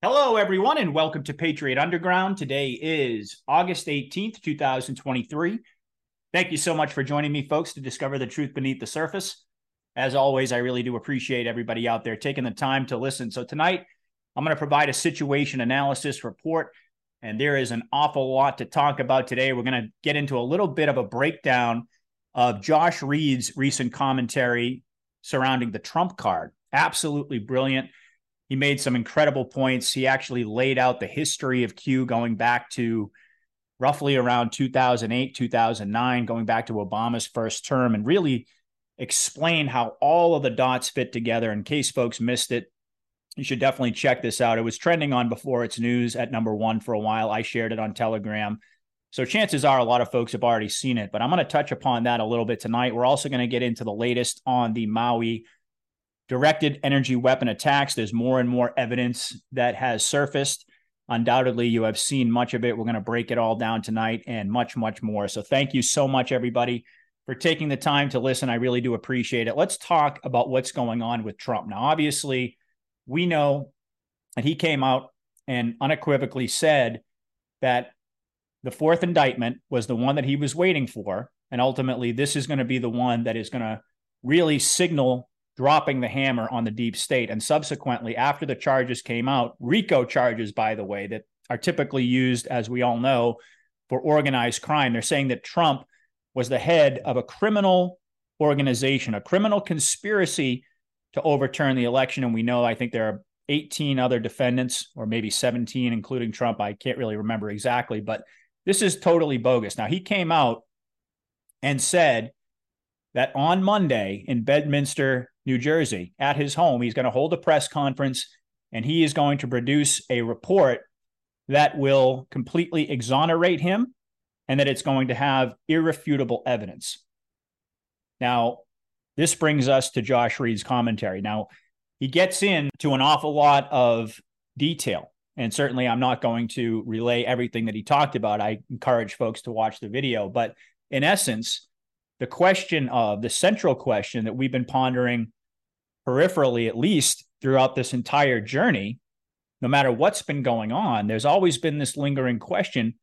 Hello, everyone, and welcome to Patriot Underground. Today is August 18th, 2023. Thank you so much for joining me, folks, to discover the truth beneath the surface. As always, I really do appreciate everybody out there taking the time to listen. So, tonight, I'm going to provide a situation analysis report, and there is an awful lot to talk about today. We're going to get into a little bit of a breakdown of Josh Reed's recent commentary surrounding the Trump card. Absolutely brilliant. He made some incredible points. He actually laid out the history of Q going back to roughly around 2008, 2009, going back to Obama's first term, and really explain how all of the dots fit together. In case folks missed it, you should definitely check this out. It was trending on before it's news at number one for a while. I shared it on Telegram. So chances are a lot of folks have already seen it, but I'm going to touch upon that a little bit tonight. We're also going to get into the latest on the Maui directed energy weapon attacks. There's more and more evidence that has surfaced. Undoubtedly, you have seen much of it. We're going to break it all down tonight and much, much more. So, thank you so much, everybody, for taking the time to listen. I really do appreciate it. Let's talk about what's going on with Trump. Now, obviously, we know that he came out and unequivocally said that the fourth indictment was the one that he was waiting for. And ultimately, this is going to be the one that is going to really signal dropping the hammer on the deep state. And subsequently, after the charges came out, RICO charges, by the way, that are typically used, as we all know, for organized crime, they're saying that Trump was the head of a criminal organization, a criminal conspiracy to overturn the election. And we know, I think there are 18 other defendants, or maybe 17, including Trump. I can't really remember exactly, but this is totally bogus. Now, he came out and said that on Monday in Bedminster, New Jersey, at his home. He's going to hold a press conference and he is going to produce a report that will completely exonerate him and that it's going to have irrefutable evidence. Now, this brings us to Josh Reed's commentary. Now, he gets into an awful lot of detail. And certainly, I'm not going to relay everything that he talked about. I encourage folks to watch the video. But in essence, the question of the central question that we've been pondering peripherally, at least throughout this entire journey, no matter what's been going on, there's always been this lingering question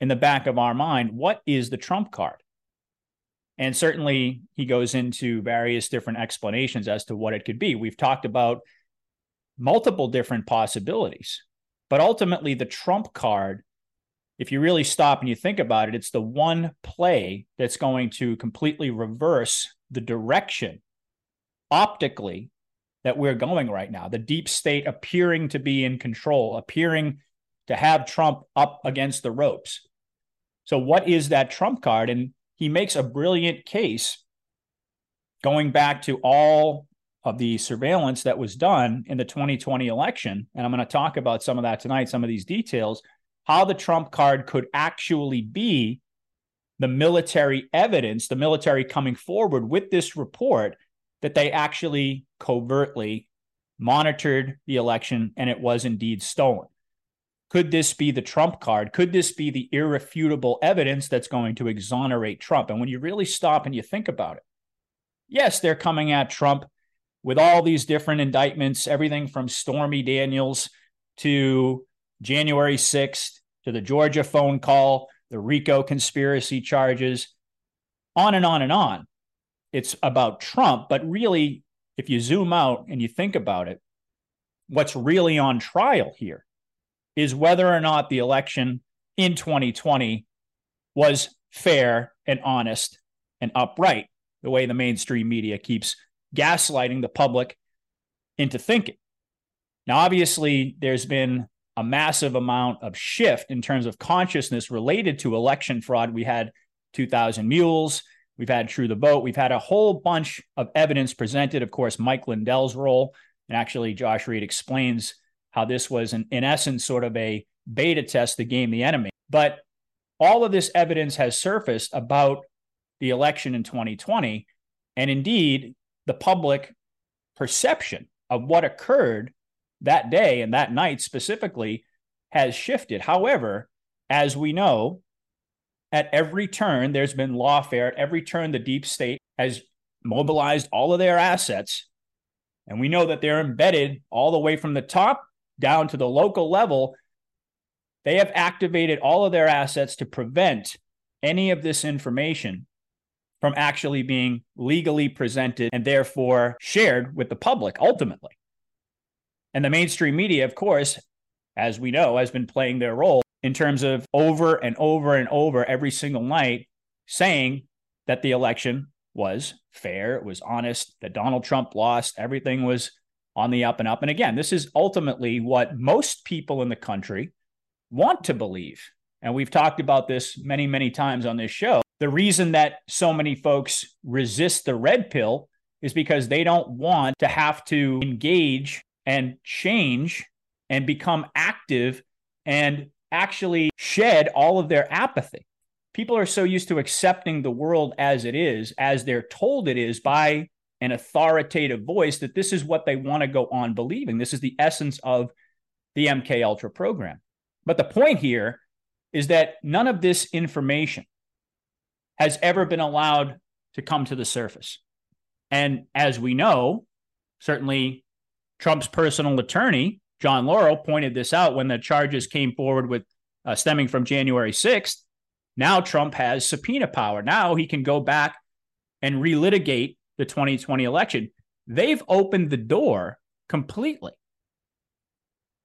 in the back of our mind what is the trump card? And certainly he goes into various different explanations as to what it could be. We've talked about multiple different possibilities, but ultimately, the trump card, if you really stop and you think about it, it's the one play that's going to completely reverse the direction optically that we're going right now. The deep state appearing to be in control, appearing to have Trump up against the ropes. So, what is that Trump card? And he makes a brilliant case going back to all of the surveillance that was done in the 2020 election. And I'm going to talk about some of that tonight, some of these details, how the Trump card could actually be the military evidence, the military coming forward with this report that they actually covertly monitored the election and it was indeed stolen. Could this be the Trump card? Could this be the irrefutable evidence that's going to exonerate Trump? And when you really stop and you think about it, yes, they're coming at Trump with all these different indictments, everything from Stormy Daniels to January 6th to the Georgia phone call, the RICO conspiracy charges, on and on and on it's about Trump, but really, if you zoom out and you think about it, what's really on trial here is whether or not the election in 2020 was fair and honest and upright, the way the mainstream media keeps gaslighting the public into thinking. Now, obviously, there's been a massive amount of shift in terms of consciousness related to election fraud. We had 2000 Mules, We've had True the Vote. We've had a whole bunch of evidence presented. Of course, Mike Lindell's role. And actually, Josh Reed explains how this was, in, in essence, sort of a beta test to game the enemy. But all of this evidence has surfaced about the election in 2020. And indeed, the public perception of what occurred that day and that night specifically has shifted. However, as we know, at every turn, there's been lawfare. At every turn, the deep state has mobilized all of their assets. And we know that they're embedded all the way from the top down to the local level, they have activated all of their assets to prevent any of this information from actually being legally presented and therefore shared with the public ultimately. And the mainstream media, of course, as we know, has been playing their role in terms of over and over and over every single night saying that the election was fair, it was honest, that Donald Trump lost, everything was on the up and up. And again, this is ultimately what most people in the country want to believe. And we've talked about this many, many times on this show. The reason that so many folks resist the red pill is because they don't want to have to engage and change and become active and actually shed all of their apathy. People are so used to accepting the world as it is, as they're told it is by an authoritative voice, that this is what they want to go on believing. This is the essence of the MK Ultra program. But the point here is that none of this information has ever been allowed to come to the surface. And as we know, certainly Trump's personal attorney, John Lauro pointed this out when the charges came forward with uh, stemming from January 6th. Now Trump has subpoena power. Now he can go back and relitigate the 2020 election. They've opened the door completely.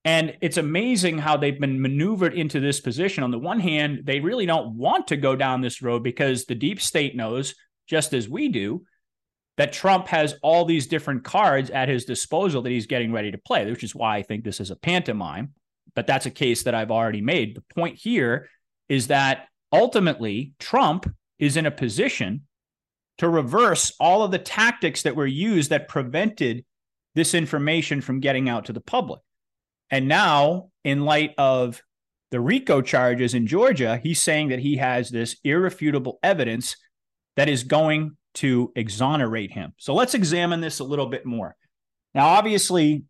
And it's amazing how they've been maneuvered into this position. On the one hand, they really don't want to go down this road because the deep state knows, just as we do, that Trump has all these different cards at his disposal that he's getting ready to play, which is why I think this is a pantomime. But that's a case that I've already made. The point here is that ultimately, Trump is in a position to reverse all of the tactics that were used that prevented this information from getting out to the public. And now, in light of the RICO charges in Georgia, he's saying that he has this irrefutable evidence that is going to exonerate him. So let's examine this a little bit more. Now, obviously,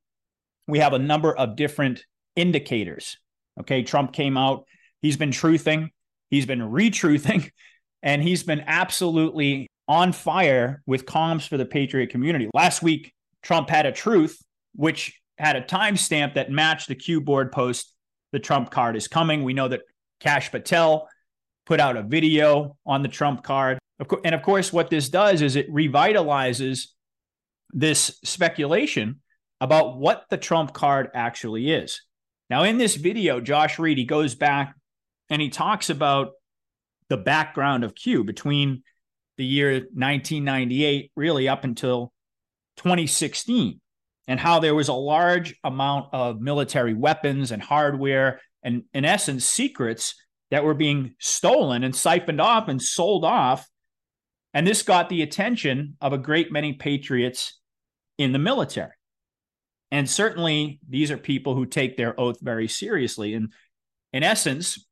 we have a number of different indicators. Okay, Trump came out, he's been truthing, he's been retruthing, and he's been absolutely on fire with comms for the Patriot community. Last week, Trump had a truth, which had a timestamp that matched the Q board post. The Trump card is coming. We know that Kash Patel put out a video on the Trump card. And of course, what this does is it revitalizes this speculation about what the Trump card actually is. Now, in this video, Josh Reed, he goes back and he talks about the background of Q between the year 1998, really up until 2016 and how there was a large amount of military weapons and hardware and, in essence, secrets that were being stolen and siphoned off and sold off. And this got the attention of a great many patriots in the military. And certainly, these are people who take their oath very seriously. And in essence,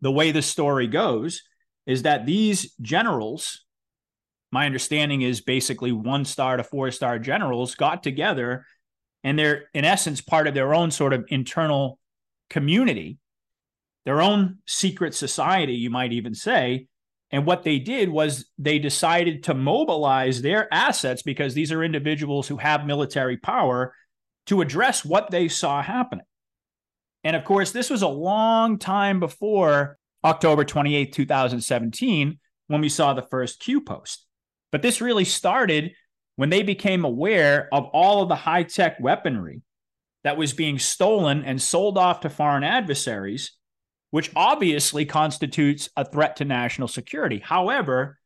the way the story goes is that these generals my understanding is basically one star to four star generals got together and they're in essence part of their own sort of internal community their own secret society you might even say and what they did was they decided to mobilize their assets because these are individuals who have military power to address what they saw happening. And of course this was a long time before october 28 2017 when we saw the first q post. But this really started when they became aware of all of the high tech weaponry that was being stolen and sold off to foreign adversaries, which obviously constitutes a threat to national security. However,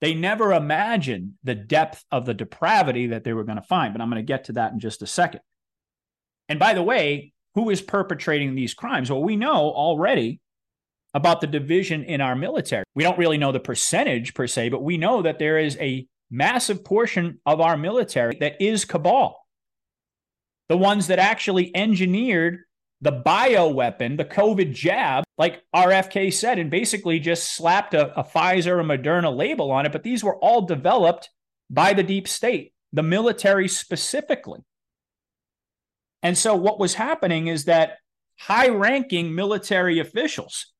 they never imagined the depth of the depravity that they were going to find. But I'm going to get to that in just a second. And by the way, who is perpetrating these crimes? Well, we know already about the division in our military. We don't really know the percentage per se, but we know that there is a massive portion of our military that is cabal. The ones that actually engineered the bio weapon, the COVID jab, like RFK said, and basically just slapped a, a Pfizer or Moderna label on it. But these were all developed by the deep state, the military specifically. And so what was happening is that high ranking military officials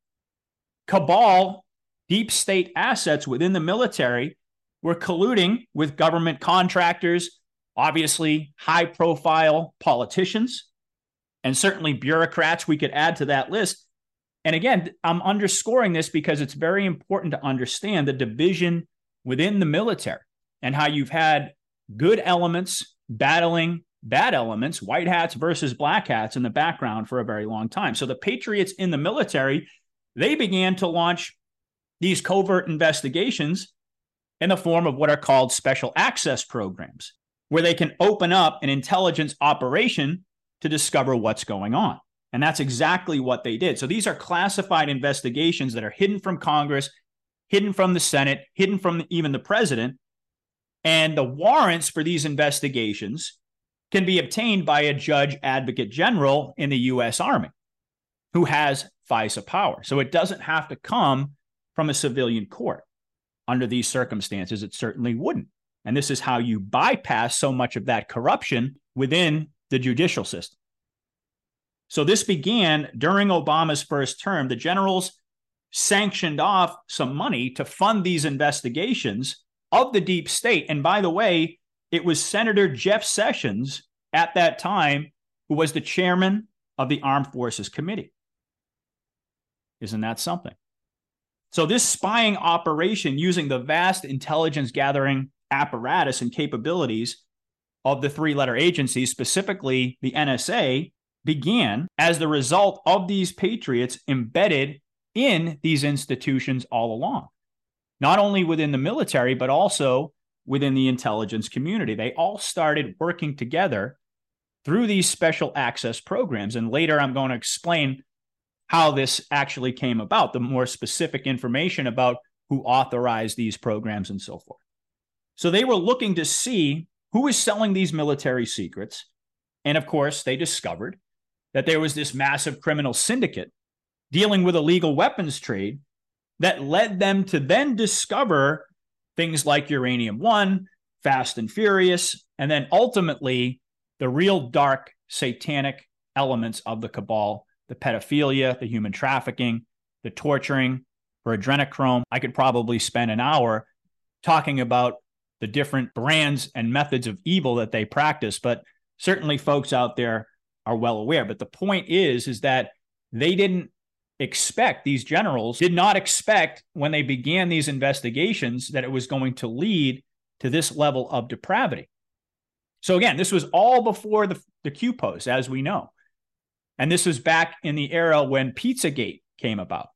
cabal, deep state assets within the military were colluding with government contractors, obviously high profile politicians, and certainly bureaucrats we could add to that list. And again, I'm underscoring this because it's very important to understand the division within the military and how you've had good elements battling bad elements, white hats versus black hats in the background for a very long time. So the Patriots in the military, they began to launch these covert investigations in the form of what are called special access programs, where they can open up an intelligence operation to discover what's going on. And that's exactly what they did. So these are classified investigations that are hidden from Congress, hidden from the Senate, hidden from even the president. And the warrants for these investigations can be obtained by a judge advocate general in the U.S. Army who has FISA power. So it doesn't have to come from a civilian court. Under these circumstances, it certainly wouldn't. And this is how you bypass so much of that corruption within the judicial system. So this began during Obama's first term. The generals sanctioned off some money to fund these investigations of the deep state. And by the way, it was Senator Jeff Sessions at that time who was the chairman of the Armed Forces Committee. Isn't that something? So, this spying operation using the vast intelligence gathering apparatus and capabilities of the three letter agencies, specifically the NSA, began as the result of these patriots embedded in these institutions all along, not only within the military, but also within the intelligence community. They all started working together through these special access programs. And later, I'm going to explain how this actually came about, the more specific information about who authorized these programs and so forth. So they were looking to see who was selling these military secrets. And of course, they discovered that there was this massive criminal syndicate dealing with illegal weapons trade that led them to then discover things like Uranium One, Fast and Furious, and then ultimately the real dark satanic elements of the cabal the pedophilia, the human trafficking, the torturing for adrenochrome. I could probably spend an hour talking about the different brands and methods of evil that they practice, but certainly folks out there are well aware. But the point is, is that they didn't expect these generals did not expect when they began these investigations that it was going to lead to this level of depravity. So again, this was all before the, the Q post, as we know. And this was back in the era when Pizzagate came about,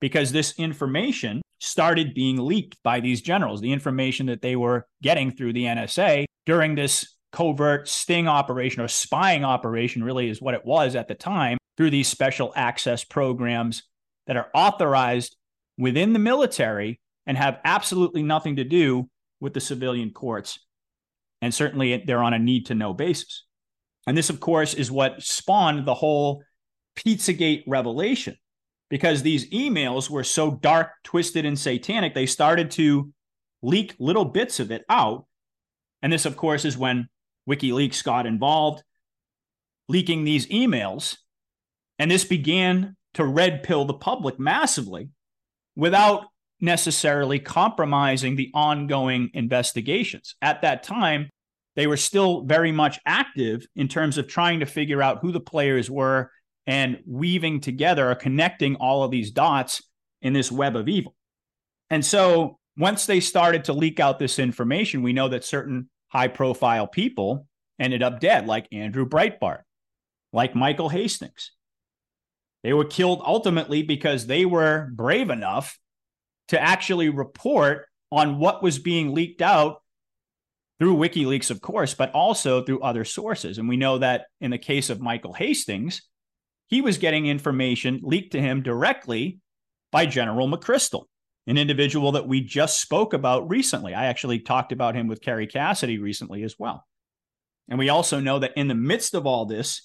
because this information started being leaked by these generals, the information that they were getting through the NSA during this covert sting operation or spying operation, really is what it was at the time, through these special access programs that are authorized within the military and have absolutely nothing to do with the civilian courts. And certainly they're on a need to know basis. And this, of course, is what spawned the whole Pizzagate revelation because these emails were so dark, twisted, and satanic, they started to leak little bits of it out. And this, of course, is when WikiLeaks got involved, leaking these emails. And this began to red pill the public massively without necessarily compromising the ongoing investigations. At that time, they were still very much active in terms of trying to figure out who the players were and weaving together or connecting all of these dots in this web of evil. And so once they started to leak out this information, we know that certain high profile people ended up dead, like Andrew Breitbart, like Michael Hastings. They were killed ultimately because they were brave enough to actually report on what was being leaked out through WikiLeaks, of course, but also through other sources. And we know that in the case of Michael Hastings, he was getting information leaked to him directly by General McChrystal, an individual that we just spoke about recently. I actually talked about him with Kerry Cassidy recently as well. And we also know that in the midst of all this,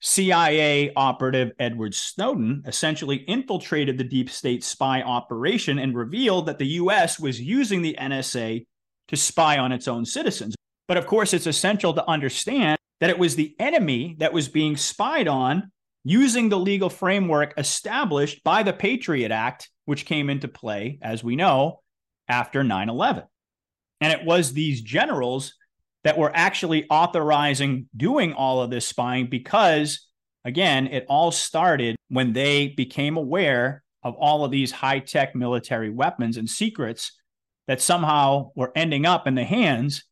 CIA operative Edward Snowden essentially infiltrated the deep state spy operation and revealed that the US was using the NSA to spy on its own citizens. But of course, it's essential to understand that it was the enemy that was being spied on using the legal framework established by the Patriot Act, which came into play, as we know, after 9 11. And it was these generals that were actually authorizing doing all of this spying because again, it all started when they became aware of all of these high tech military weapons and secrets that somehow were ending up in the hands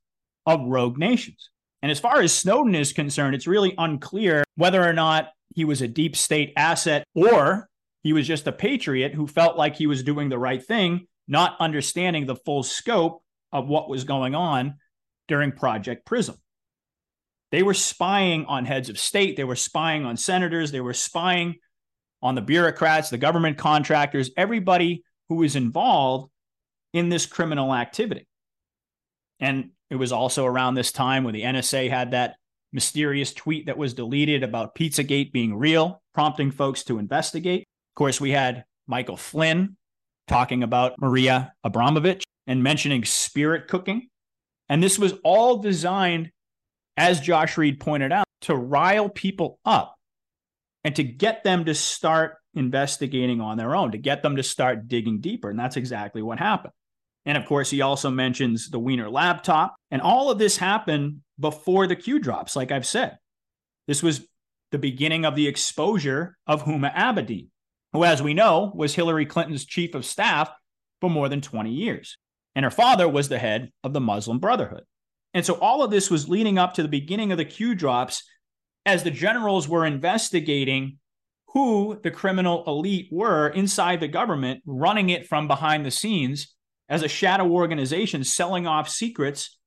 of rogue nations. And as far as Snowden is concerned, it's really unclear whether or not he was a deep state asset or he was just a patriot who felt like he was doing the right thing, not understanding the full scope of what was going on during Project Prism. They were spying on heads of state, they were spying on senators, they were spying on the bureaucrats, the government contractors, everybody who was involved in this criminal activity. And it was also around this time when the NSA had that mysterious tweet that was deleted about Pizzagate being real, prompting folks to investigate. Of course, we had Michael Flynn talking about Maria Abramović and mentioning spirit cooking. And this was all designed, as Josh Reed pointed out, to rile people up and to get them to start investigating on their own, to get them to start digging deeper. And that's exactly what happened. And of course, he also mentions the Wiener laptop. And all of this happened before the Q drops, like I've said. This was the beginning of the exposure of Huma Abedin, who, as we know, was Hillary Clinton's chief of staff for more than 20 years. And her father was the head of the Muslim Brotherhood. And so all of this was leading up to the beginning of the Q drops as the generals were investigating who the criminal elite were inside the government, running it from behind the scenes as a shadow organization, selling off secrets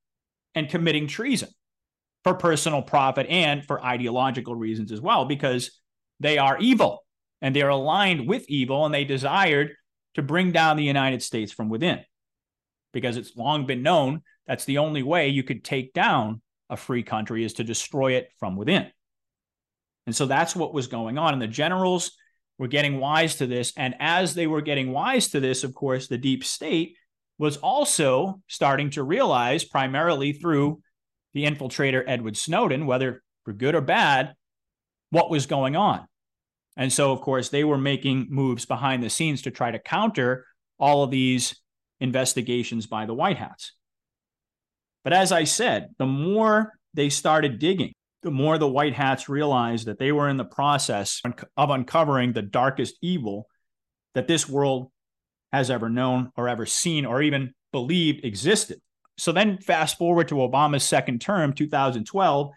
and committing treason for personal profit and for ideological reasons as well, because they are evil and they're aligned with evil and they desired to bring down the United States from within. Because it's long been known that's the only way you could take down a free country is to destroy it from within. And so that's what was going on. And the generals were getting wise to this. And as they were getting wise to this, of course, the deep state was also starting to realize, primarily through the infiltrator Edward Snowden, whether for good or bad, what was going on. And so, of course, they were making moves behind the scenes to try to counter all of these investigations by the White Hats. But as I said, the more they started digging, the more the white hats realized that they were in the process of uncovering the darkest evil that this world has ever known or ever seen or even believed existed. So then, fast forward to Obama's second term, 2012,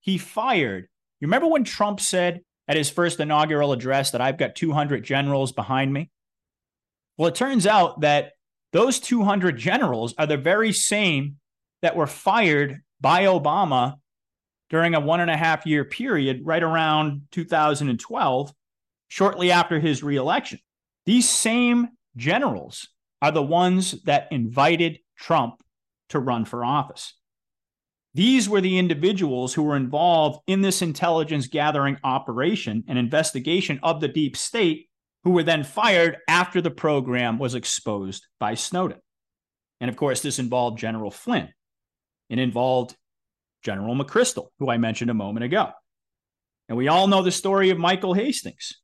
he fired. You remember when Trump said at his first inaugural address that I've got 200 generals behind me? Well, it turns out that those 200 generals are the very same that were fired by Obama during a one and a half year period right around 2012, shortly after his reelection. These same generals are the ones that invited Trump to run for office. These were the individuals who were involved in this intelligence gathering operation and investigation of the deep state, who were then fired after the program was exposed by Snowden. And of course, this involved General Flynn. It involved General McChrystal, who I mentioned a moment ago. And we all know the story of Michael Hastings.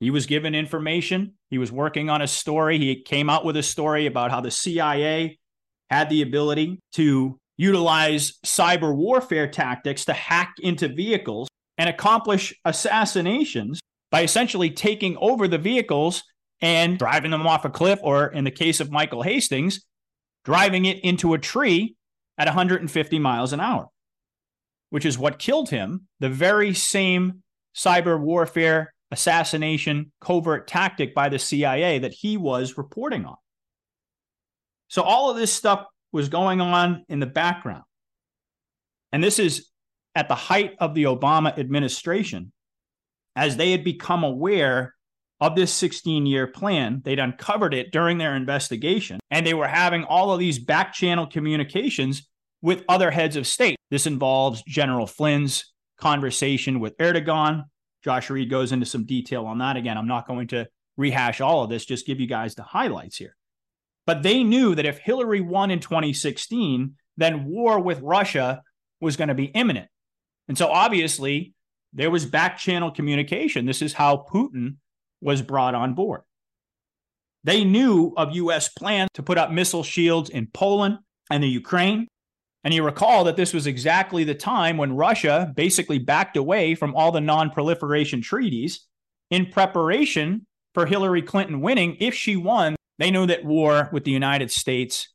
He was given information. He was working on a story. He came out with a story about how the CIA had the ability to utilize cyber warfare tactics to hack into vehicles and accomplish assassinations by essentially taking over the vehicles and driving them off a cliff, or in the case of Michael Hastings, driving it into a tree at 150 miles an hour, which is what killed him. The very same cyber warfare assassination covert tactic by the CIA that he was reporting on. So all of this stuff was going on in the background. And this is at the height of the Obama administration, as they had become aware of this 16 year plan. They'd uncovered it during their investigation, and they were having all of these back channel communications with other heads of state. This involves General Flynn's conversation with Erdogan. Josh Reed goes into some detail on that. Again, I'm not going to rehash all of this, just give you guys the highlights here. But they knew that if Hillary won in 2016, then war with Russia was going to be imminent. And so obviously, there was back channel communication. This is how Putin was brought on board. They knew of US plans to put up missile shields in Poland and the Ukraine. And you recall that this was exactly the time when Russia basically backed away from all the non proliferation treaties in preparation for Hillary Clinton winning. If she won, they knew that war with the United States,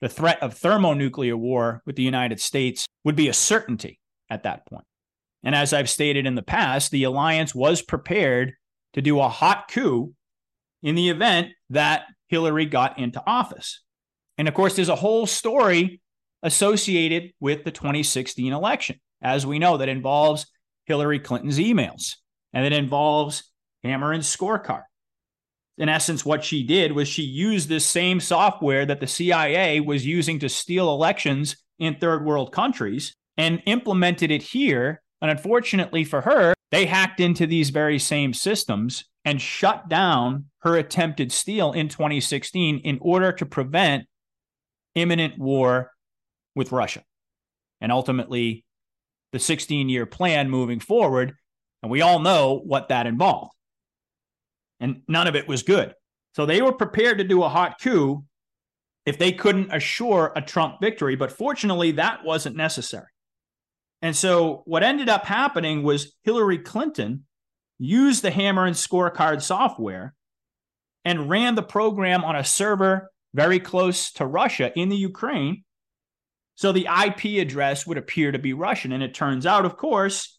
the threat of thermonuclear war with the United States, would be a certainty at that point. And as I've stated in the past, the alliance was prepared to do a hot coup in the event that Hillary got into office. And of course, there's a whole story associated with the 2016 election, as we know, that involves Hillary Clinton's emails and it involves Hammer and scorecard. In essence, what she did was she used this same software that the CIA was using to steal elections in third world countries and implemented it here. And unfortunately for her, they hacked into these very same systems and shut down her attempted steal in 2016 in order to prevent imminent war with Russia. And ultimately, the 16 year plan moving forward. And we all know what that involved. And none of it was good. So they were prepared to do a hot coup if they couldn't assure a Trump victory. But fortunately, that wasn't necessary. And so what ended up happening was Hillary Clinton used the Hammer and scorecard software and ran the program on a server very close to Russia in the Ukraine so the IP address would appear to be Russian. And it turns out, of course,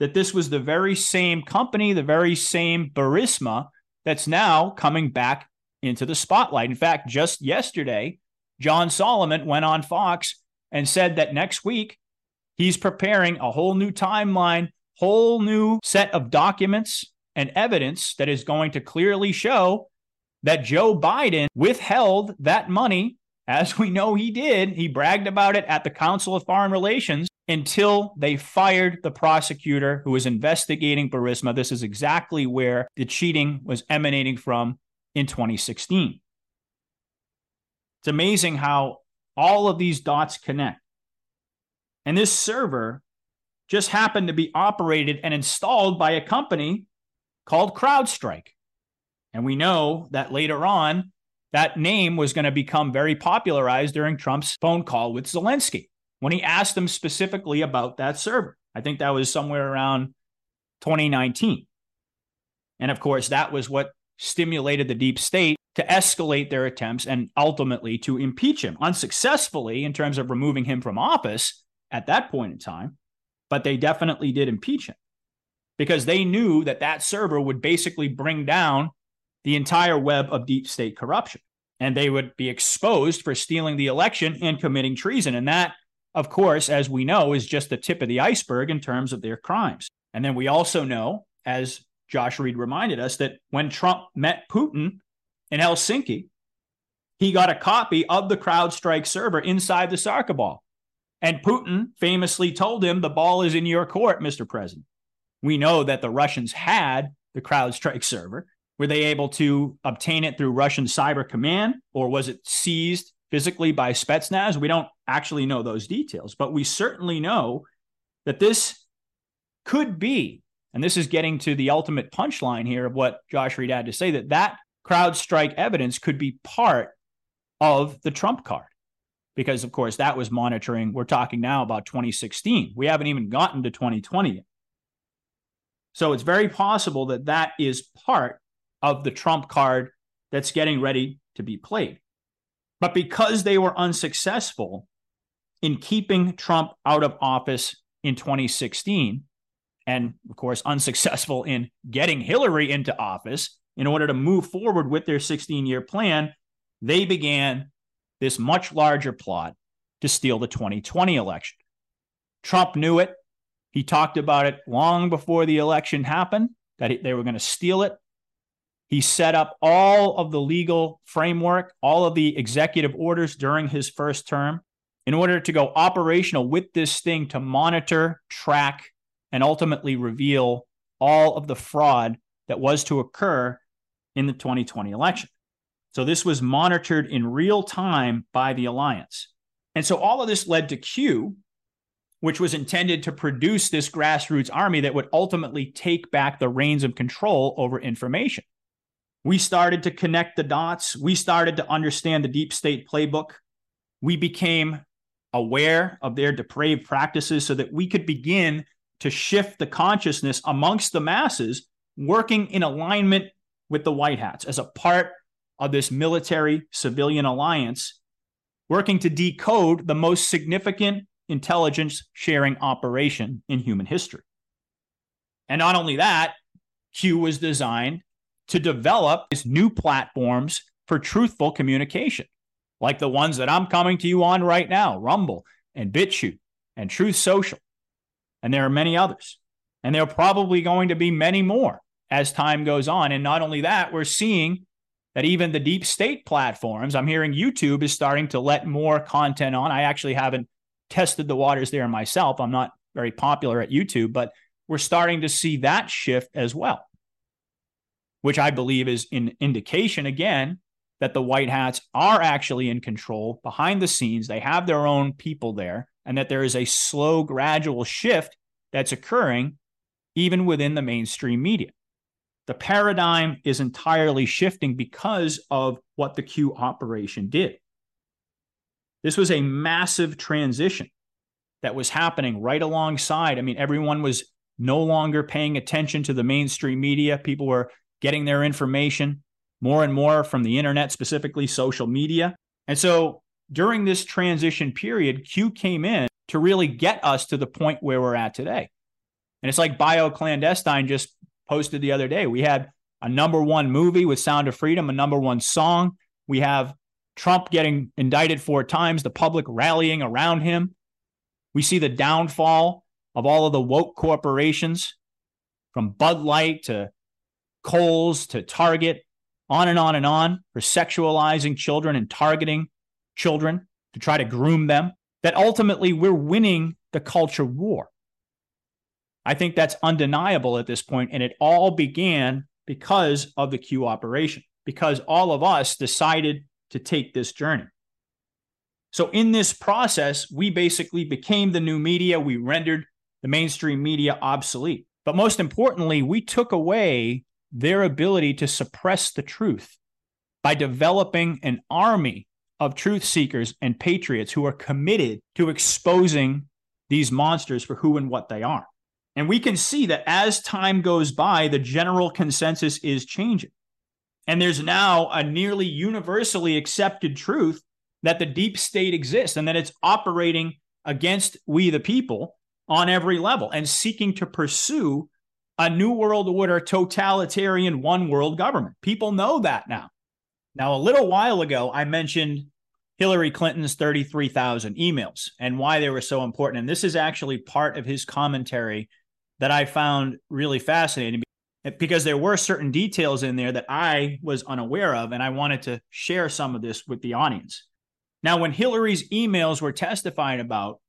that this was the very same company, the very same Burisma that's now coming back into the spotlight. In fact, just yesterday, John Solomon went on Fox and said that next week he's preparing a whole new timeline, whole new set of documents and evidence that is going to clearly show that Joe Biden withheld that money as we know he did, he bragged about it at the Council of Foreign Relations until they fired the prosecutor who was investigating Burisma. This is exactly where the cheating was emanating from in 2016. It's amazing how all of these dots connect. And this server just happened to be operated and installed by a company called CrowdStrike. And we know that later on, that name was going to become very popularized during Trump's phone call with Zelensky when he asked him specifically about that server. I think that was somewhere around 2019. And of course, that was what stimulated the deep state to escalate their attempts and ultimately to impeach him unsuccessfully in terms of removing him from office at that point in time. But they definitely did impeach him because they knew that that server would basically bring down the entire web of deep state corruption. And they would be exposed for stealing the election and committing treason. And that, of course, as we know, is just the tip of the iceberg in terms of their crimes. And then we also know, as Josh Reed reminded us, that when Trump met Putin in Helsinki, he got a copy of the CrowdStrike server inside the soccer ball. And Putin famously told him, The ball is in your court, Mr. President. We know that the Russians had the CrowdStrike server. Were they able to obtain it through Russian cyber command or was it seized physically by Spetsnaz? We don't actually know those details, but we certainly know that this could be, and this is getting to the ultimate punchline here of what Josh Reed had to say, that that CrowdStrike evidence could be part of the Trump card. Because, of course, that was monitoring. We're talking now about 2016. We haven't even gotten to 2020 yet. So it's very possible that that is part of the trump card that's getting ready to be played. But because they were unsuccessful in keeping Trump out of office in 2016, and of course, unsuccessful in getting Hillary into office in order to move forward with their 16 year plan, they began this much larger plot to steal the 2020 election. Trump knew it. He talked about it long before the election happened that they were going to steal it. He set up all of the legal framework, all of the executive orders during his first term in order to go operational with this thing to monitor, track, and ultimately reveal all of the fraud that was to occur in the 2020 election. So this was monitored in real time by the alliance. And so all of this led to Q, which was intended to produce this grassroots army that would ultimately take back the reins of control over information we started to connect the dots. We started to understand the deep state playbook. We became aware of their depraved practices so that we could begin to shift the consciousness amongst the masses, working in alignment with the White Hats as a part of this military civilian alliance, working to decode the most significant intelligence sharing operation in human history. And not only that, Q was designed to develop these new platforms for truthful communication, like the ones that I'm coming to you on right now Rumble and BitChute and Truth Social. And there are many others. And there are probably going to be many more as time goes on. And not only that, we're seeing that even the deep state platforms, I'm hearing YouTube is starting to let more content on. I actually haven't tested the waters there myself. I'm not very popular at YouTube, but we're starting to see that shift as well, which I believe is an indication again that the white hats are actually in control behind the scenes. They have their own people there, and that there is a slow, gradual shift that's occurring even within the mainstream media. The paradigm is entirely shifting because of what the Q operation did. This was a massive transition that was happening right alongside. I mean, everyone was no longer paying attention to the mainstream media. People were getting their information more and more from the internet, specifically social media. And so during this transition period, Q came in to really get us to the point where we're at today. And it's like Bio Clandestine just posted the other day. We had a number one movie with Sound of Freedom, a number one song. We have Trump getting indicted four times, the public rallying around him. We see the downfall of all of the woke corporations from Bud Light to Kohl's to Target, on and on and on, for sexualizing children and targeting children to try to groom them, that ultimately we're winning the culture war. I think that's undeniable at this point, and it all began because of the Q operation, because all of us decided to take this journey. So, in this process, we basically became the new media. We rendered the mainstream media obsolete. But most importantly, we took away their ability to suppress the truth by developing an army of truth seekers and patriots who are committed to exposing these monsters for who and what they are. And we can see that as time goes by, the general consensus is changing. And there's now a nearly universally accepted truth that the deep state exists and that it's operating against we, the people, on every level and seeking to pursue a new world order, totalitarian one world government. People know that now. Now, a little while ago, I mentioned Hillary Clinton's 33,000 emails and why they were so important. And this is actually part of his commentary that I found really fascinating because there were certain details in there that I was unaware of, and I wanted to share some of this with the audience. Now, when Hillary's emails were testified about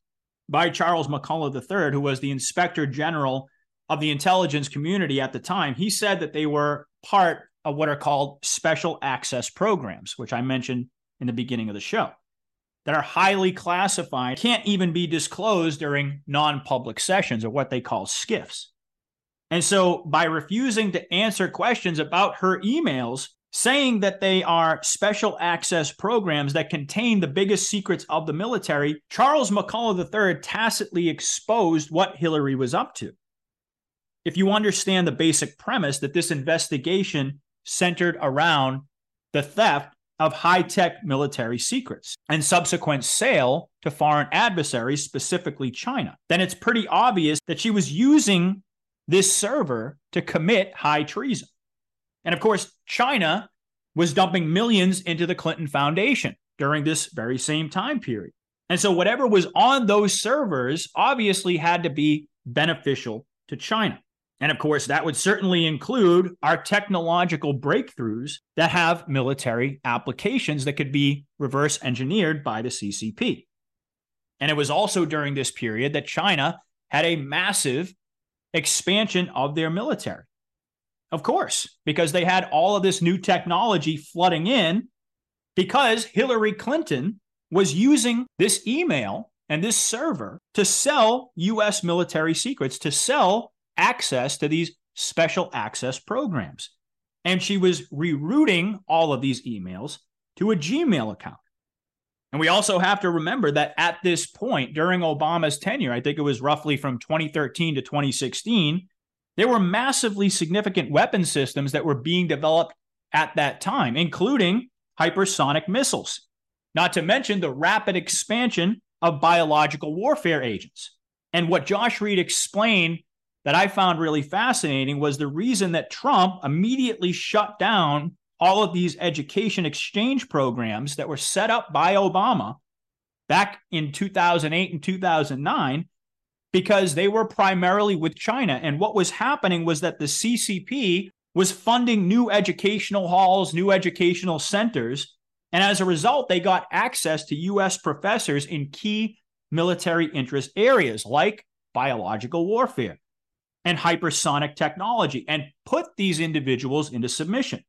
by Charles McCullough III, who was the inspector general of the intelligence community at the time, he said that they were part of what are called special access programs, which I mentioned in the beginning of the show, that are highly classified, can't even be disclosed during non public sessions or what they call skiffs. And so, by refusing to answer questions about her emails, saying that they are special access programs that contain the biggest secrets of the military, Charles McCullough III tacitly exposed what Hillary was up to. If you understand the basic premise that this investigation centered around the theft of high tech military secrets and subsequent sale to foreign adversaries, specifically China, then it's pretty obvious that she was using this server to commit high treason. And of course, China was dumping millions into the Clinton Foundation during this very same time period. And so, whatever was on those servers obviously had to be beneficial to China. And of course, that would certainly include our technological breakthroughs that have military applications that could be reverse engineered by the CCP. And it was also during this period that China had a massive expansion of their military. Of course, because they had all of this new technology flooding in because Hillary Clinton was using this email and this server to sell US military secrets, to sell access to these special access programs. And she was rerouting all of these emails to a Gmail account. And we also have to remember that at this point during Obama's tenure, I think it was roughly from 2013 to 2016, there were massively significant weapon systems that were being developed at that time, including hypersonic missiles, not to mention the rapid expansion of biological warfare agents. And what Josh Reed explained that I found really fascinating was the reason that Trump immediately shut down all of these education exchange programs that were set up by Obama back in 2008 and 2009 because they were primarily with China. And what was happening was that the CCP was funding new educational halls, new educational centers. And as a result, they got access to US professors in key military interest areas like biological warfare and hypersonic technology and put these individuals into submission.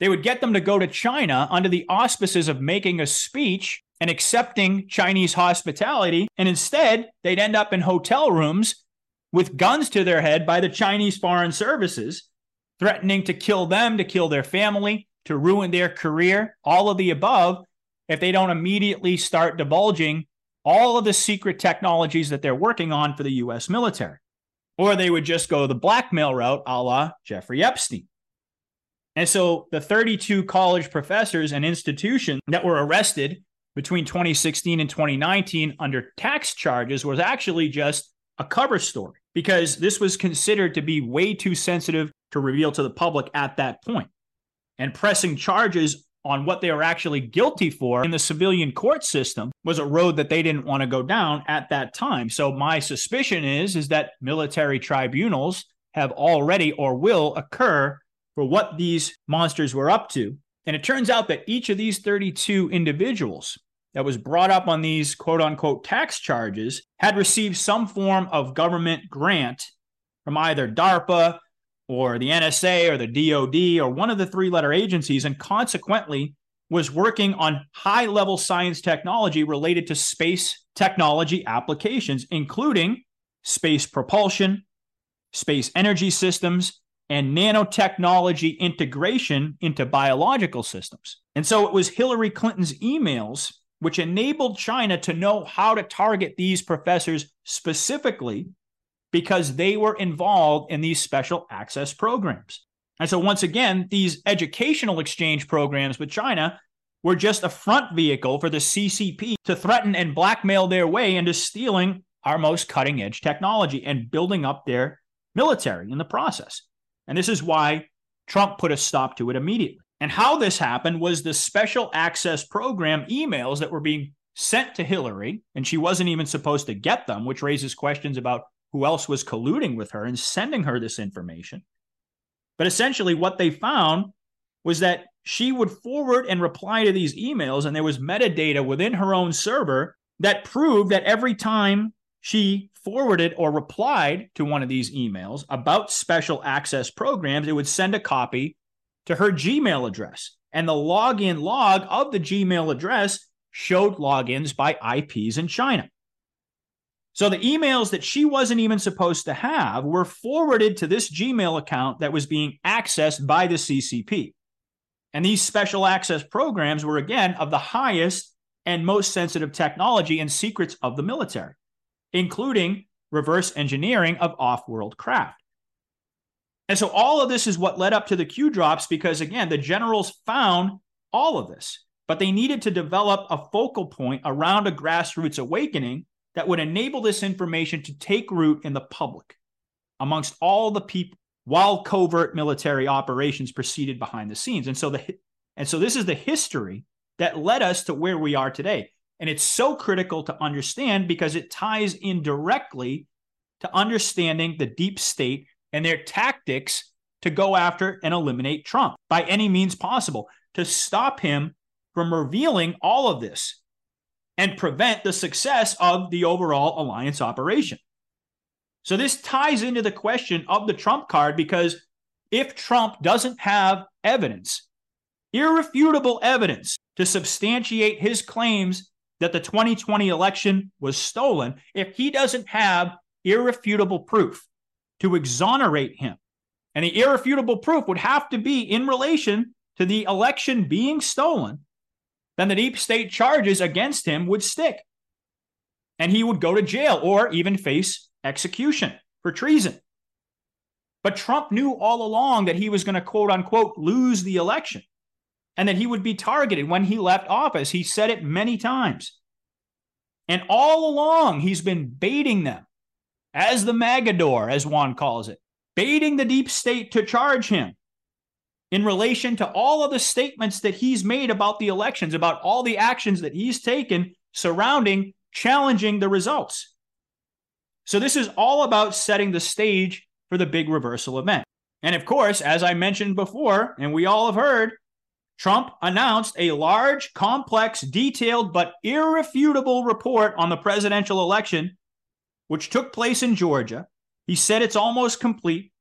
They would get them to go to China under the auspices of making a speech and accepting Chinese hospitality. And instead, they'd end up in hotel rooms with guns to their head by the Chinese foreign services, threatening to kill them, to kill their family, to ruin their career, all of the above, if they don't immediately start divulging all of the secret technologies that they're working on for the US military. Or they would just go the blackmail route a la Jeffrey Epstein. And so the 32 college professors and institutions that were arrested between 2016 and 2019 under tax charges was actually just a cover story because this was considered to be way too sensitive to reveal to the public at that point. And pressing charges on what they were actually guilty for in the civilian court system was a road that they didn't want to go down at that time. So my suspicion is is that military tribunals have already or will occur for what these monsters were up to. And it turns out that each of these 32 individuals that was brought up on these quote unquote tax charges had received some form of government grant from either DARPA or the NSA or the DoD or one of the three letter agencies, and consequently was working on high level science technology related to space technology applications, including space propulsion, space energy systems, and nanotechnology integration into biological systems. And so it was Hillary Clinton's emails which enabled China to know how to target these professors specifically because they were involved in these special access programs. And so, once again, these educational exchange programs with China were just a front vehicle for the CCP to threaten and blackmail their way into stealing our most cutting edge technology and building up their military in the process. And this is why Trump put a stop to it immediately. And how this happened was the special access program emails that were being sent to Hillary, and she wasn't even supposed to get them, which raises questions about who else was colluding with her and sending her this information. But essentially, what they found was that she would forward and reply to these emails, and there was metadata within her own server that proved that every time she forwarded or replied to one of these emails about special access programs, it would send a copy to her Gmail address. And the login log of the Gmail address showed logins by IPs in China. So the emails that she wasn't even supposed to have were forwarded to this Gmail account that was being accessed by the CCP. And these special access programs were, again, of the highest and most sensitive technology and secrets of the military including reverse engineering of off world craft. And so all of this is what led up to the Q drops because, again, the generals found all of this, but they needed to develop a focal point around a grassroots awakening that would enable this information to take root in the public amongst all the people while covert military operations proceeded behind the scenes. And so the and so this is the history that led us to where we are today. And it's so critical to understand because it ties in directly to understanding the deep state and their tactics to go after and eliminate Trump by any means possible, to stop him from revealing all of this and prevent the success of the overall alliance operation. So, this ties into the question of the Trump card because if Trump doesn't have evidence, irrefutable evidence to substantiate his claims that the 2020 election was stolen if he doesn't have irrefutable proof to exonerate him. And the irrefutable proof would have to be in relation to the election being stolen then the deep state charges against him would stick. And he would go to jail or even face execution for treason. But Trump knew all along that he was going to quote unquote lose the election and that he would be targeted when he left office. He said it many times. And all along, he's been baiting them as the Matador, as Juan calls it, baiting the deep state to charge him in relation to all of the statements that he's made about the elections, about all the actions that he's taken surrounding challenging the results. So, this is all about setting the stage for the big reversal event. And of course, as I mentioned before, and we all have heard, Trump announced a large, complex, detailed, but irrefutable report on the presidential election, which took place in Georgia. He said it's almost complete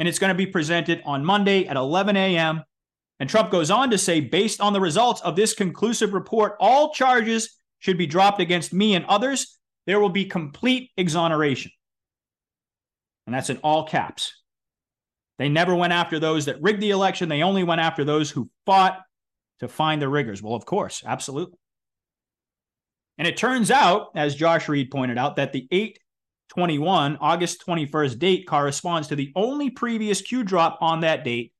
and it's going to be presented on Monday at 11 a.m. And Trump goes on to say, based on the results of this conclusive report, all charges should be dropped against me and others. There will be complete exoneration. And that's in all caps. They never went after those that rigged the election. They only went after those who fought to find the riggers. Well, of course, absolutely. And it turns out, as Josh Reed pointed out, that the 821, August 21st date corresponds to the only previous Q drop on that date,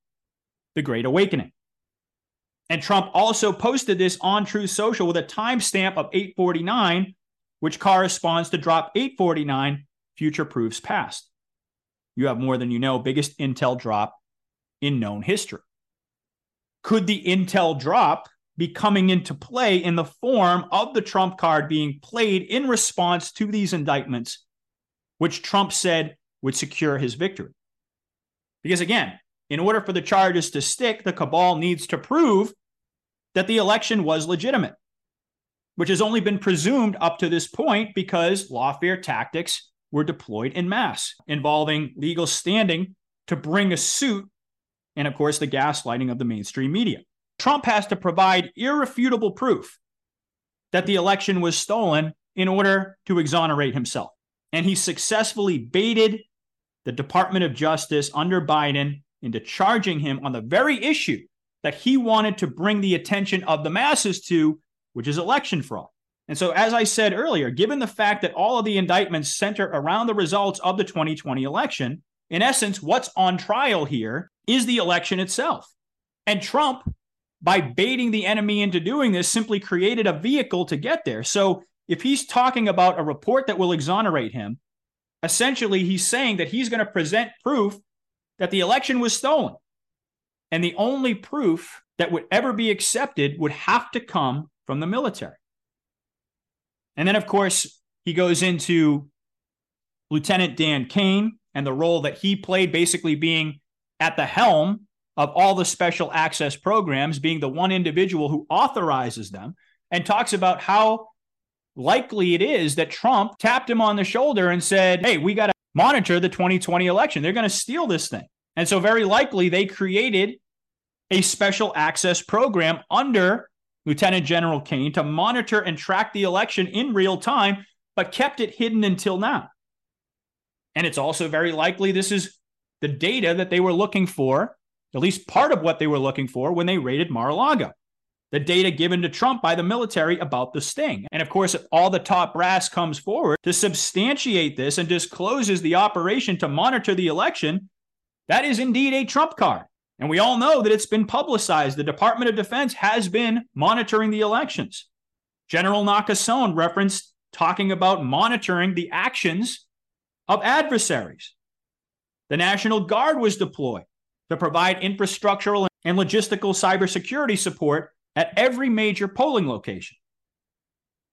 the Great Awakening. And Trump also posted this on Truth Social with a timestamp of 849, which corresponds to drop 849, future proofs past you have more than you know, biggest Intel drop in known history. Could the Intel drop be coming into play in the form of the Trump card being played in response to these indictments, which Trump said would secure his victory? Because again, in order for the charges to stick, the cabal needs to prove that the election was legitimate, which has only been presumed up to this point because lawfare tactics were deployed in mass, involving legal standing to bring a suit and, of course, the gaslighting of the mainstream media. Trump has to provide irrefutable proof that the election was stolen in order to exonerate himself. And he successfully baited the Department of Justice under Biden into charging him on the very issue that he wanted to bring the attention of the masses to, which is election fraud. And so, as I said earlier, given the fact that all of the indictments center around the results of the 2020 election, in essence, what's on trial here is the election itself. And Trump, by baiting the enemy into doing this, simply created a vehicle to get there. So, if he's talking about a report that will exonerate him, essentially he's saying that he's going to present proof that the election was stolen. And the only proof that would ever be accepted would have to come from the military. And then, of course, he goes into Lieutenant Dan Caine and the role that he played, basically being at the helm of all the special access programs, being the one individual who authorizes them, and talks about how likely it is that Trump tapped him on the shoulder and said, Hey, we got to monitor the 2020 election. They're going to steal this thing. And so, very likely, they created a special access program under Lieutenant General Caine to monitor and track the election in real time, but kept it hidden until now. And it's also very likely this is the data that they were looking for, at least part of what they were looking for when they raided Mar a Lago. The data given to Trump by the military about the sting. And of course, all the top brass comes forward to substantiate this and discloses the operation to monitor the election, that is indeed a Trump card. And we all know that it's been publicized. The Department of Defense has been monitoring the elections. General Nakasone referenced talking about monitoring the actions of adversaries. The National Guard was deployed to provide infrastructural and logistical cybersecurity support at every major polling location.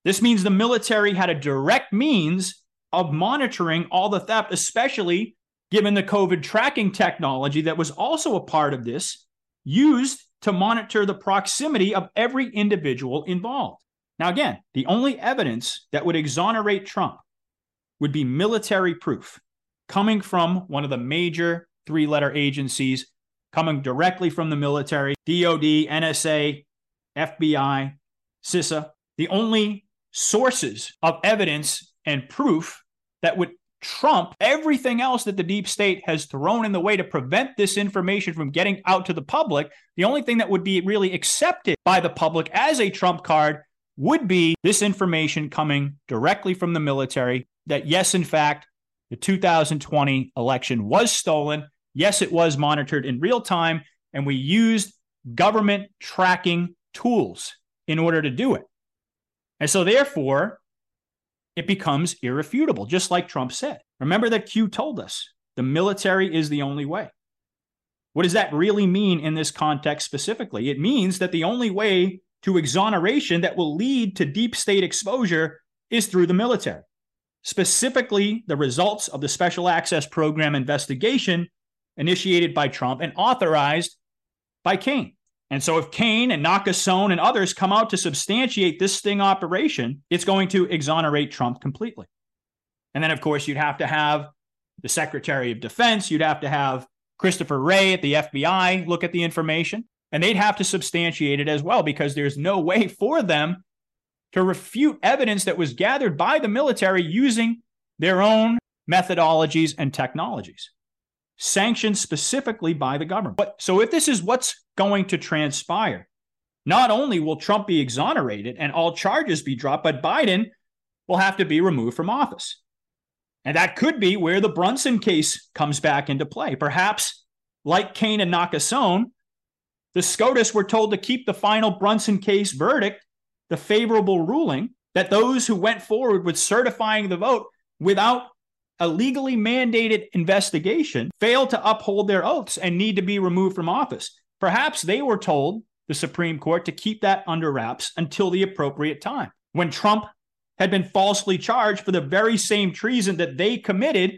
This means the military had a direct means of monitoring all the theft, especially given the COVID tracking technology that was also a part of this, used to monitor the proximity of every individual involved. Now, again, the only evidence that would exonerate Trump would be military proof coming from one of the major three letter agencies, coming directly from the military DOD, NSA, FBI, CISA. The only sources of evidence and proof that would trump everything else that the deep state has thrown in the way to prevent this information from getting out to the public, the only thing that would be really accepted by the public as a trump card would be this information coming directly from the military that, yes, in fact, the 2020 election was stolen. Yes, it was monitored in real time, and we used government tracking tools in order to do it. And so, therefore, it becomes irrefutable, just like Trump said. Remember that Q told us the military is the only way. What does that really mean in this context specifically? It means that the only way to exoneration that will lead to deep state exposure is through the military. Specifically, the results of the Special Access Program investigation initiated by Trump and authorized by Caine. And so, if Caine and Nakasone and others come out to substantiate this sting operation, it's going to exonerate Trump completely. And then, of course, you'd have to have the Secretary of Defense, you'd have to have Christopher Wray at the FBI look at the information, and they'd have to substantiate it as well because there's no way for them to refute evidence that was gathered by the military using their own methodologies and technologies sanctioned specifically by the government. But so if this is what's going to transpire, not only will Trump be exonerated and all charges be dropped, but Biden will have to be removed from office. And that could be where the Brunson case comes back into play. Perhaps, like Caine and Nakasone, the SCOTUS were told to keep the final Brunson case verdict, the favorable ruling, that those who went forward with certifying the vote without a legally mandated investigation failed to uphold their oaths and need to be removed from office. Perhaps they were told, the Supreme Court, to keep that under wraps until the appropriate time. When Trump had been falsely charged for the very same treason that they committed,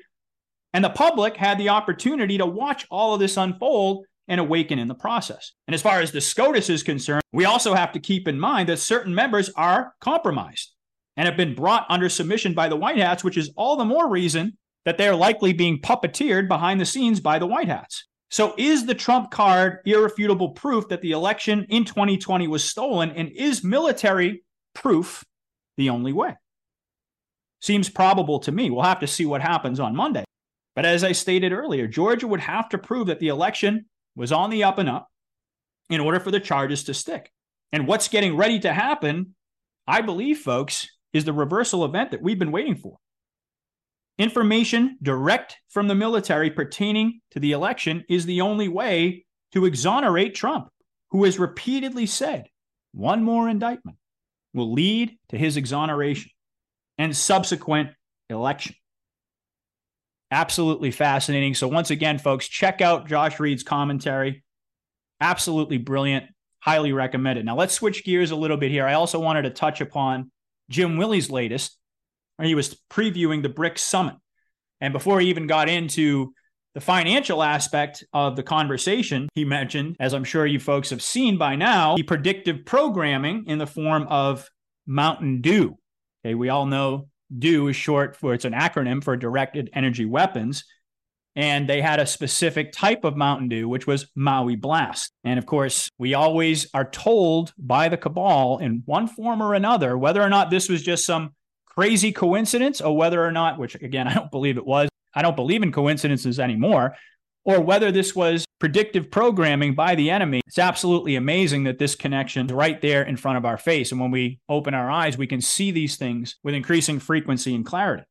and the public had the opportunity to watch all of this unfold and awaken in the process. And as far as the SCOTUS is concerned, we also have to keep in mind that certain members are compromised and have been brought under submission by the White Hats, which is all the more reason that they are likely being puppeteered behind the scenes by the White Hats. So, is the Trump card irrefutable proof that the election in 2020 was stolen? And is military proof the only way? Seems probable to me. We'll have to see what happens on Monday. But as I stated earlier, Georgia would have to prove that the election was on the up and up in order for the charges to stick. And what's getting ready to happen, I believe, folks, is the reversal event that we've been waiting for. Information direct from the military pertaining to the election is the only way to exonerate Trump, who has repeatedly said one more indictment will lead to his exoneration and subsequent election. Absolutely fascinating. So, once again, folks, check out Josh Reed's commentary. Absolutely brilliant. Highly recommended. Now, let's switch gears a little bit here. I also wanted to touch upon Jim Willie's latest, where he was previewing the BRICS summit. And before he even got into the financial aspect of the conversation, he mentioned, as I'm sure you folks have seen by now, the predictive programming in the form of Mountain Dew. Okay, we all know DEW is short for it's an acronym for directed energy weapons. And they had a specific type of Mountain Dew, which was Maui Blast. And of course, we always are told by the cabal in one form or another whether or not this was just some crazy coincidence or whether or not, which again, I don't believe it was. I don't believe in coincidences anymore, or whether this was predictive programming by the enemy. It's absolutely amazing that this connection is right there in front of our face. And when we open our eyes, we can see these things with increasing frequency and clarity.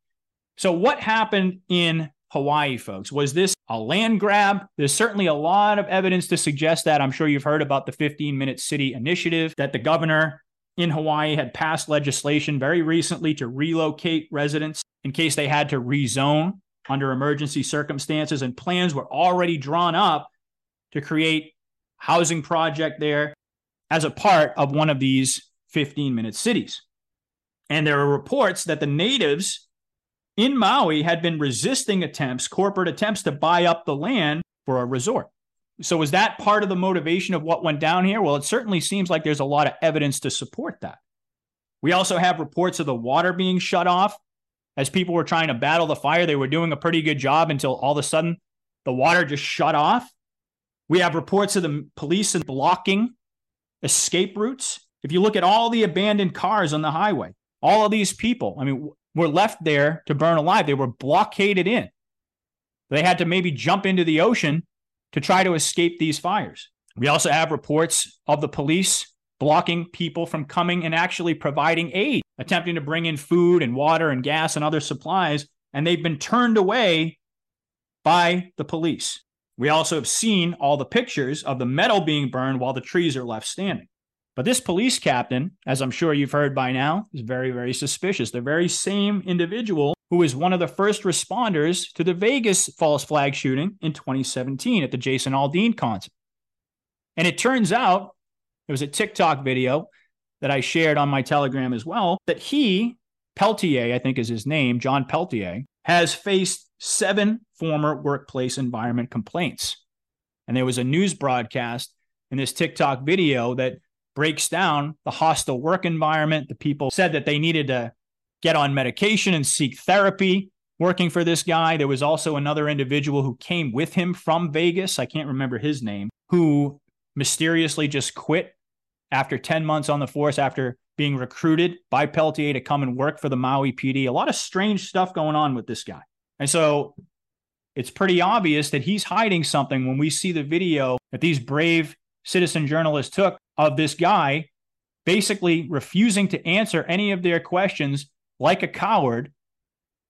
So, what happened in Hawaii, folks. Was this a land grab? There's certainly a lot of evidence to suggest that. I'm sure you've heard about the 15 minute city initiative that the governor in Hawaii had passed legislation very recently to relocate residents in case they had to rezone under emergency circumstances. And plans were already drawn up to create housing project there as a part of one of these 15 minute cities. And there are reports that the natives in Maui had been resisting attempts, corporate attempts to buy up the land for a resort. So, was that part of the motivation of what went down here? Well, it certainly seems like there's a lot of evidence to support that. We also have reports of the water being shut off as people were trying to battle the fire. They were doing a pretty good job until all of a sudden the water just shut off. We have reports of the police blocking escape routes. If you look at all the abandoned cars on the highway, all of these people, I mean, were left there to burn alive. They were blockaded in. They had to maybe jump into the ocean to try to escape these fires. We also have reports of the police blocking people from coming and actually providing aid, attempting to bring in food and water and gas and other supplies, and they've been turned away by the police. We also have seen all the pictures of the metal being burned while the trees are left standing. But this police captain, as I'm sure you've heard by now, is very, very suspicious. The very same individual who was one of the first responders to the Vegas false flag shooting in 2017 at the Jason Aldean concert. And it turns out, there was a TikTok video that I shared on my Telegram as well, that he, Peltier, I think is his name, John Peltier, has faced seven former workplace environment complaints. And there was a news broadcast in this TikTok video that breaks down the hostile work environment. The people said that they needed to get on medication and seek therapy working for this guy. There was also another individual who came with him from Vegas. I can't remember his name, who mysteriously just quit after 10 months on the force after being recruited by Peltier to come and work for the Maui PD. A lot of strange stuff going on with this guy. And so it's pretty obvious that he's hiding something when we see the video that these brave citizen journalists took of this guy basically refusing to answer any of their questions like a coward,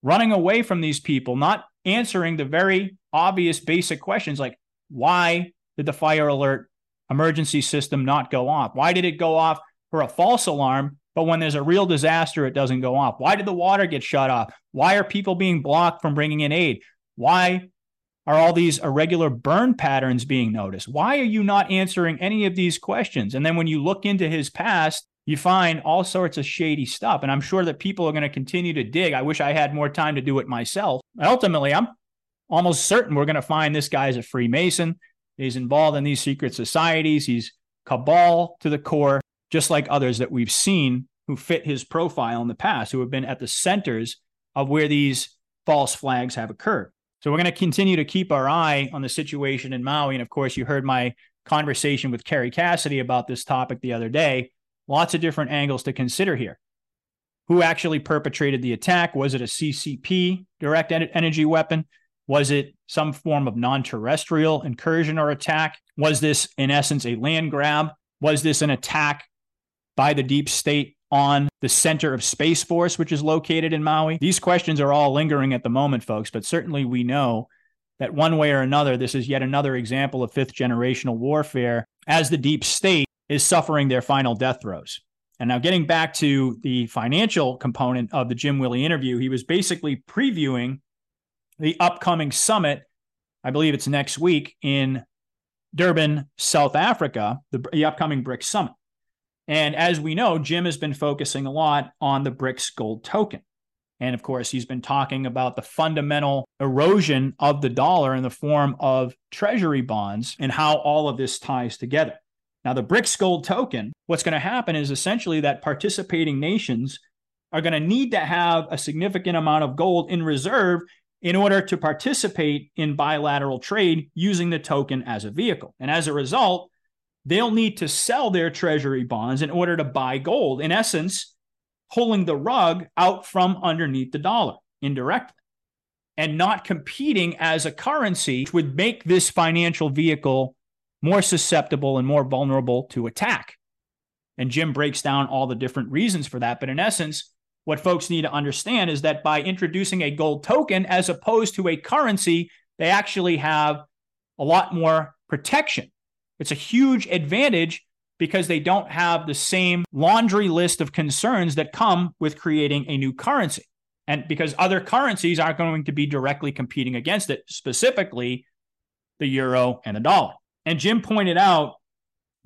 running away from these people, not answering the very obvious basic questions like why did the fire alert emergency system not go off? Why did it go off for a false alarm, but when there's a real disaster, it doesn't go off? Why did the water get shut off? Why are people being blocked from bringing in aid? Why are all these irregular burn patterns being noticed? Why are you not answering any of these questions? And then when you look into his past, you find all sorts of shady stuff. And I'm sure that people are going to continue to dig. I wish I had more time to do it myself. Ultimately, I'm almost certain we're going to find this guy's a Freemason. He's involved in these secret societies. He's cabal to the core, just like others that we've seen who fit his profile in the past, who have been at the centers of where these false flags have occurred. So we're going to continue to keep our eye on the situation in Maui. And of course, you heard my conversation with Kerry Cassidy about this topic the other day. Lots of different angles to consider here. Who actually perpetrated the attack? Was it a CCP direct energy weapon? Was it some form of non terrestrial incursion or attack? Was this, in essence, a land grab? Was this an attack by the deep state on the center of Space Force, which is located in Maui? These questions are all lingering at the moment, folks, but certainly we know that one way or another, this is yet another example of fifth generational warfare as the deep state is suffering their final death throes. And now, getting back to the financial component of the Jim Willie interview, he was basically previewing the upcoming summit. I believe it's next week in Durban, South Africa, the, the upcoming BRICS summit. And as we know, Jim has been focusing a lot on the BRICS gold token. And of course, he's been talking about the fundamental erosion of the dollar in the form of treasury bonds and how all of this ties together. Now, the BRICS gold token, what's going to happen is essentially that participating nations are going to need to have a significant amount of gold in reserve in order to participate in bilateral trade using the token as a vehicle. And as a result, they'll need to sell their treasury bonds in order to buy gold, in essence, pulling the rug out from underneath the dollar indirectly and not competing as a currency, which would make this financial vehicle more susceptible and more vulnerable to attack. And Jim breaks down all the different reasons for that. But in essence, what folks need to understand is that by introducing a gold token as opposed to a currency, they actually have a lot more protection it's a huge advantage because they don't have the same laundry list of concerns that come with creating a new currency. And because other currencies aren't going to be directly competing against it, specifically the euro and the dollar. And Jim pointed out,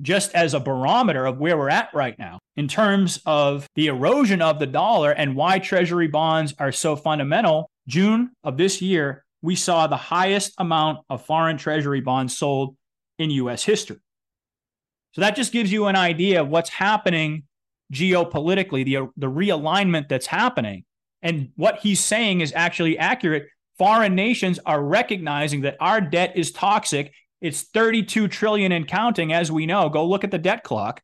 just as a barometer of where we're at right now, in terms of the erosion of the dollar and why treasury bonds are so fundamental, June of this year, we saw the highest amount of foreign treasury bonds sold in US history. So that just gives you an idea of what's happening geopolitically, the, the realignment that's happening. And what he's saying is actually accurate. Foreign nations are recognizing that our debt is toxic. It's 32 trillion and counting, as we know. Go look at the debt clock.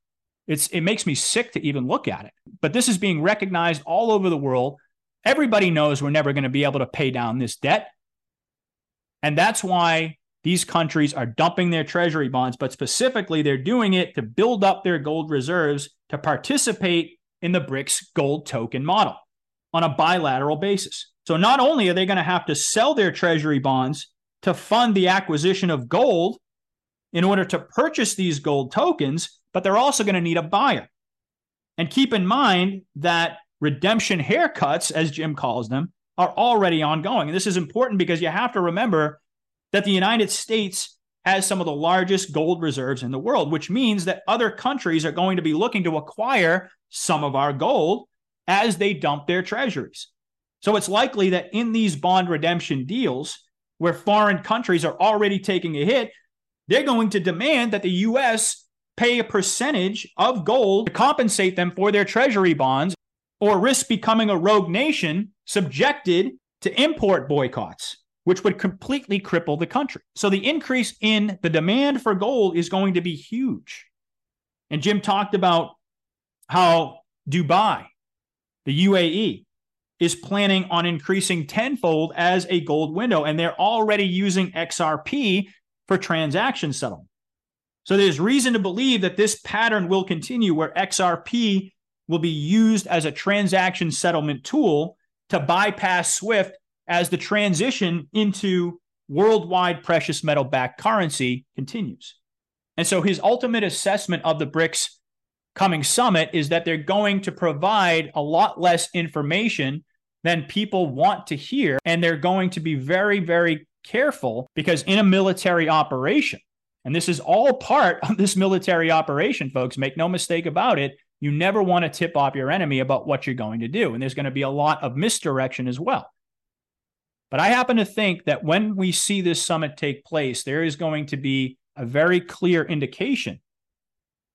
It's it makes me sick to even look at it. But this is being recognized all over the world. Everybody knows we're never going to be able to pay down this debt. And that's why these countries are dumping their treasury bonds, but specifically, they're doing it to build up their gold reserves to participate in the BRICS gold token model on a bilateral basis. So, not only are they going to have to sell their treasury bonds to fund the acquisition of gold in order to purchase these gold tokens, but they're also going to need a buyer. And keep in mind that redemption haircuts, as Jim calls them, are already ongoing. And this is important because you have to remember that the United States has some of the largest gold reserves in the world, which means that other countries are going to be looking to acquire some of our gold as they dump their treasuries. So it's likely that in these bond redemption deals, where foreign countries are already taking a hit, they're going to demand that the US pay a percentage of gold to compensate them for their treasury bonds or risk becoming a rogue nation subjected to import boycotts, which would completely cripple the country. So the increase in the demand for gold is going to be huge. And Jim talked about how Dubai, the UAE, is planning on increasing tenfold as a gold window, and they're already using XRP for transaction settlement. So there's reason to believe that this pattern will continue where XRP will be used as a transaction settlement tool to bypass SWIFT as the transition into worldwide precious metal backed currency continues. And so his ultimate assessment of the BRICS coming summit is that they're going to provide a lot less information than people want to hear. And they're going to be very, very careful because in a military operation, and this is all part of this military operation, folks, make no mistake about it. You never want to tip off your enemy about what you're going to do. And there's going to be a lot of misdirection as well. But I happen to think that when we see this summit take place, there is going to be a very clear indication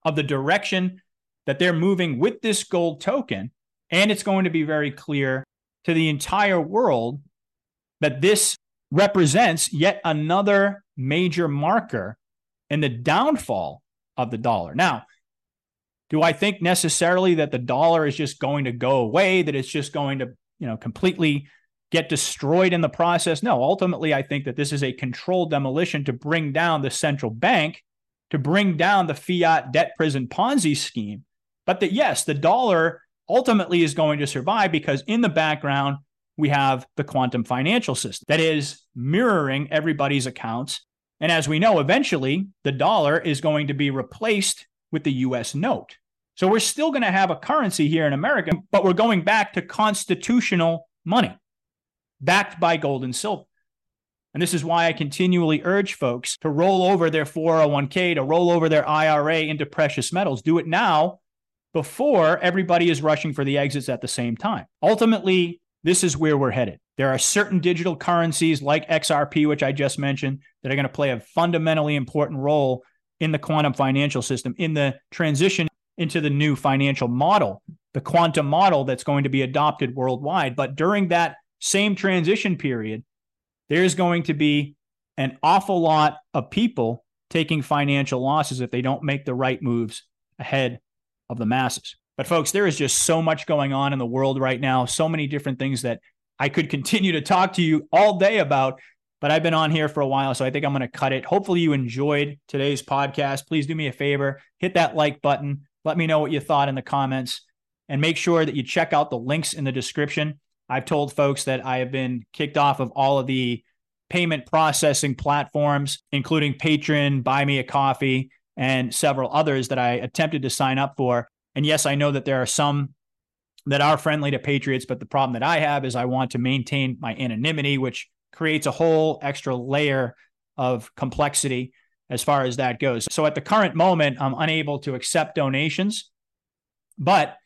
of the direction that they're moving with this gold token. And it's going to be very clear to the entire world that this represents yet another major marker in the downfall of the dollar. Now, do I think necessarily that the dollar is just going to go away, that it's just going to, you know, completely get destroyed in the process? No, ultimately, I think that this is a controlled demolition to bring down the central bank, to bring down the fiat debt prison Ponzi scheme. But that, yes, the dollar ultimately is going to survive because in the background, we have the quantum financial system that is mirroring everybody's accounts. And as we know, eventually the dollar is going to be replaced with the US note. So we're still going to have a currency here in America, but we're going back to constitutional money backed by gold and silver. And this is why I continually urge folks to roll over their 401k, to roll over their IRA into precious metals. Do it now before everybody is rushing for the exits at the same time. Ultimately, this is where we're headed. There are certain digital currencies like XRP, which I just mentioned, that are going to play a fundamentally important role in the quantum financial system, in the transition into the new financial model, the quantum model that's going to be adopted worldwide. But during that same transition period, there's going to be an awful lot of people taking financial losses if they don't make the right moves ahead of the masses. But folks, there is just so much going on in the world right now, so many different things that I could continue to talk to you all day about. But I've been on here for a while, so I think I'm going to cut it. Hopefully, you enjoyed today's podcast. Please do me a favor hit that like button. Let me know what you thought in the comments and make sure that you check out the links in the description. I've told folks that I have been kicked off of all of the payment processing platforms, including Patreon, Buy Me a Coffee, and several others that I attempted to sign up for. And yes, I know that there are some that are friendly to patriots, but the problem that I have is I want to maintain my anonymity, which creates a whole extra layer of complexity as far as that goes. So at the current moment, I'm unable to accept donations, but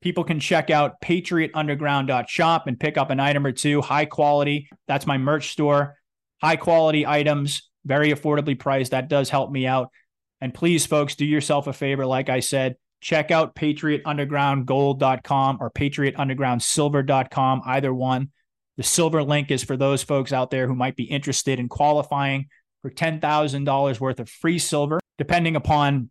people can check out patriotunderground.shop and pick up an item or two, high quality. That's my merch store, high quality items, very affordably priced. That does help me out. And please, folks, do yourself a favor. Like I said, check out patriotundergroundgold.com or patriotundergroundsilver.com, either one. The silver link is for those folks out there who might be interested in qualifying for $10,000 worth of free silver, depending upon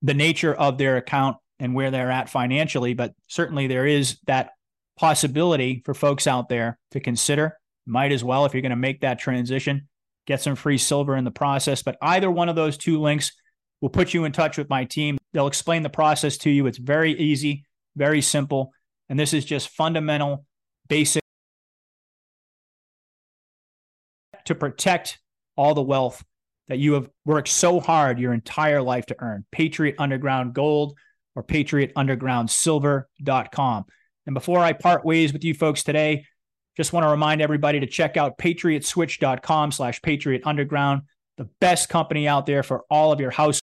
the nature of their account and where they're at financially. But certainly there is that possibility for folks out there to consider. Might as well, if you're going to make that transition, get some free silver in the process. But either one of those two links will put you in touch with my team. They'll explain the process to you. It's very easy, very simple. And this is just fundamental, basic to protect all the wealth that you have worked so hard your entire life to earn. Patriot Underground Gold or patriotundergroundsilver.com. And before I part ways with you folks today, just want to remind everybody to check out patriotswitch.com slash patriot underground, the best company out there for all of your house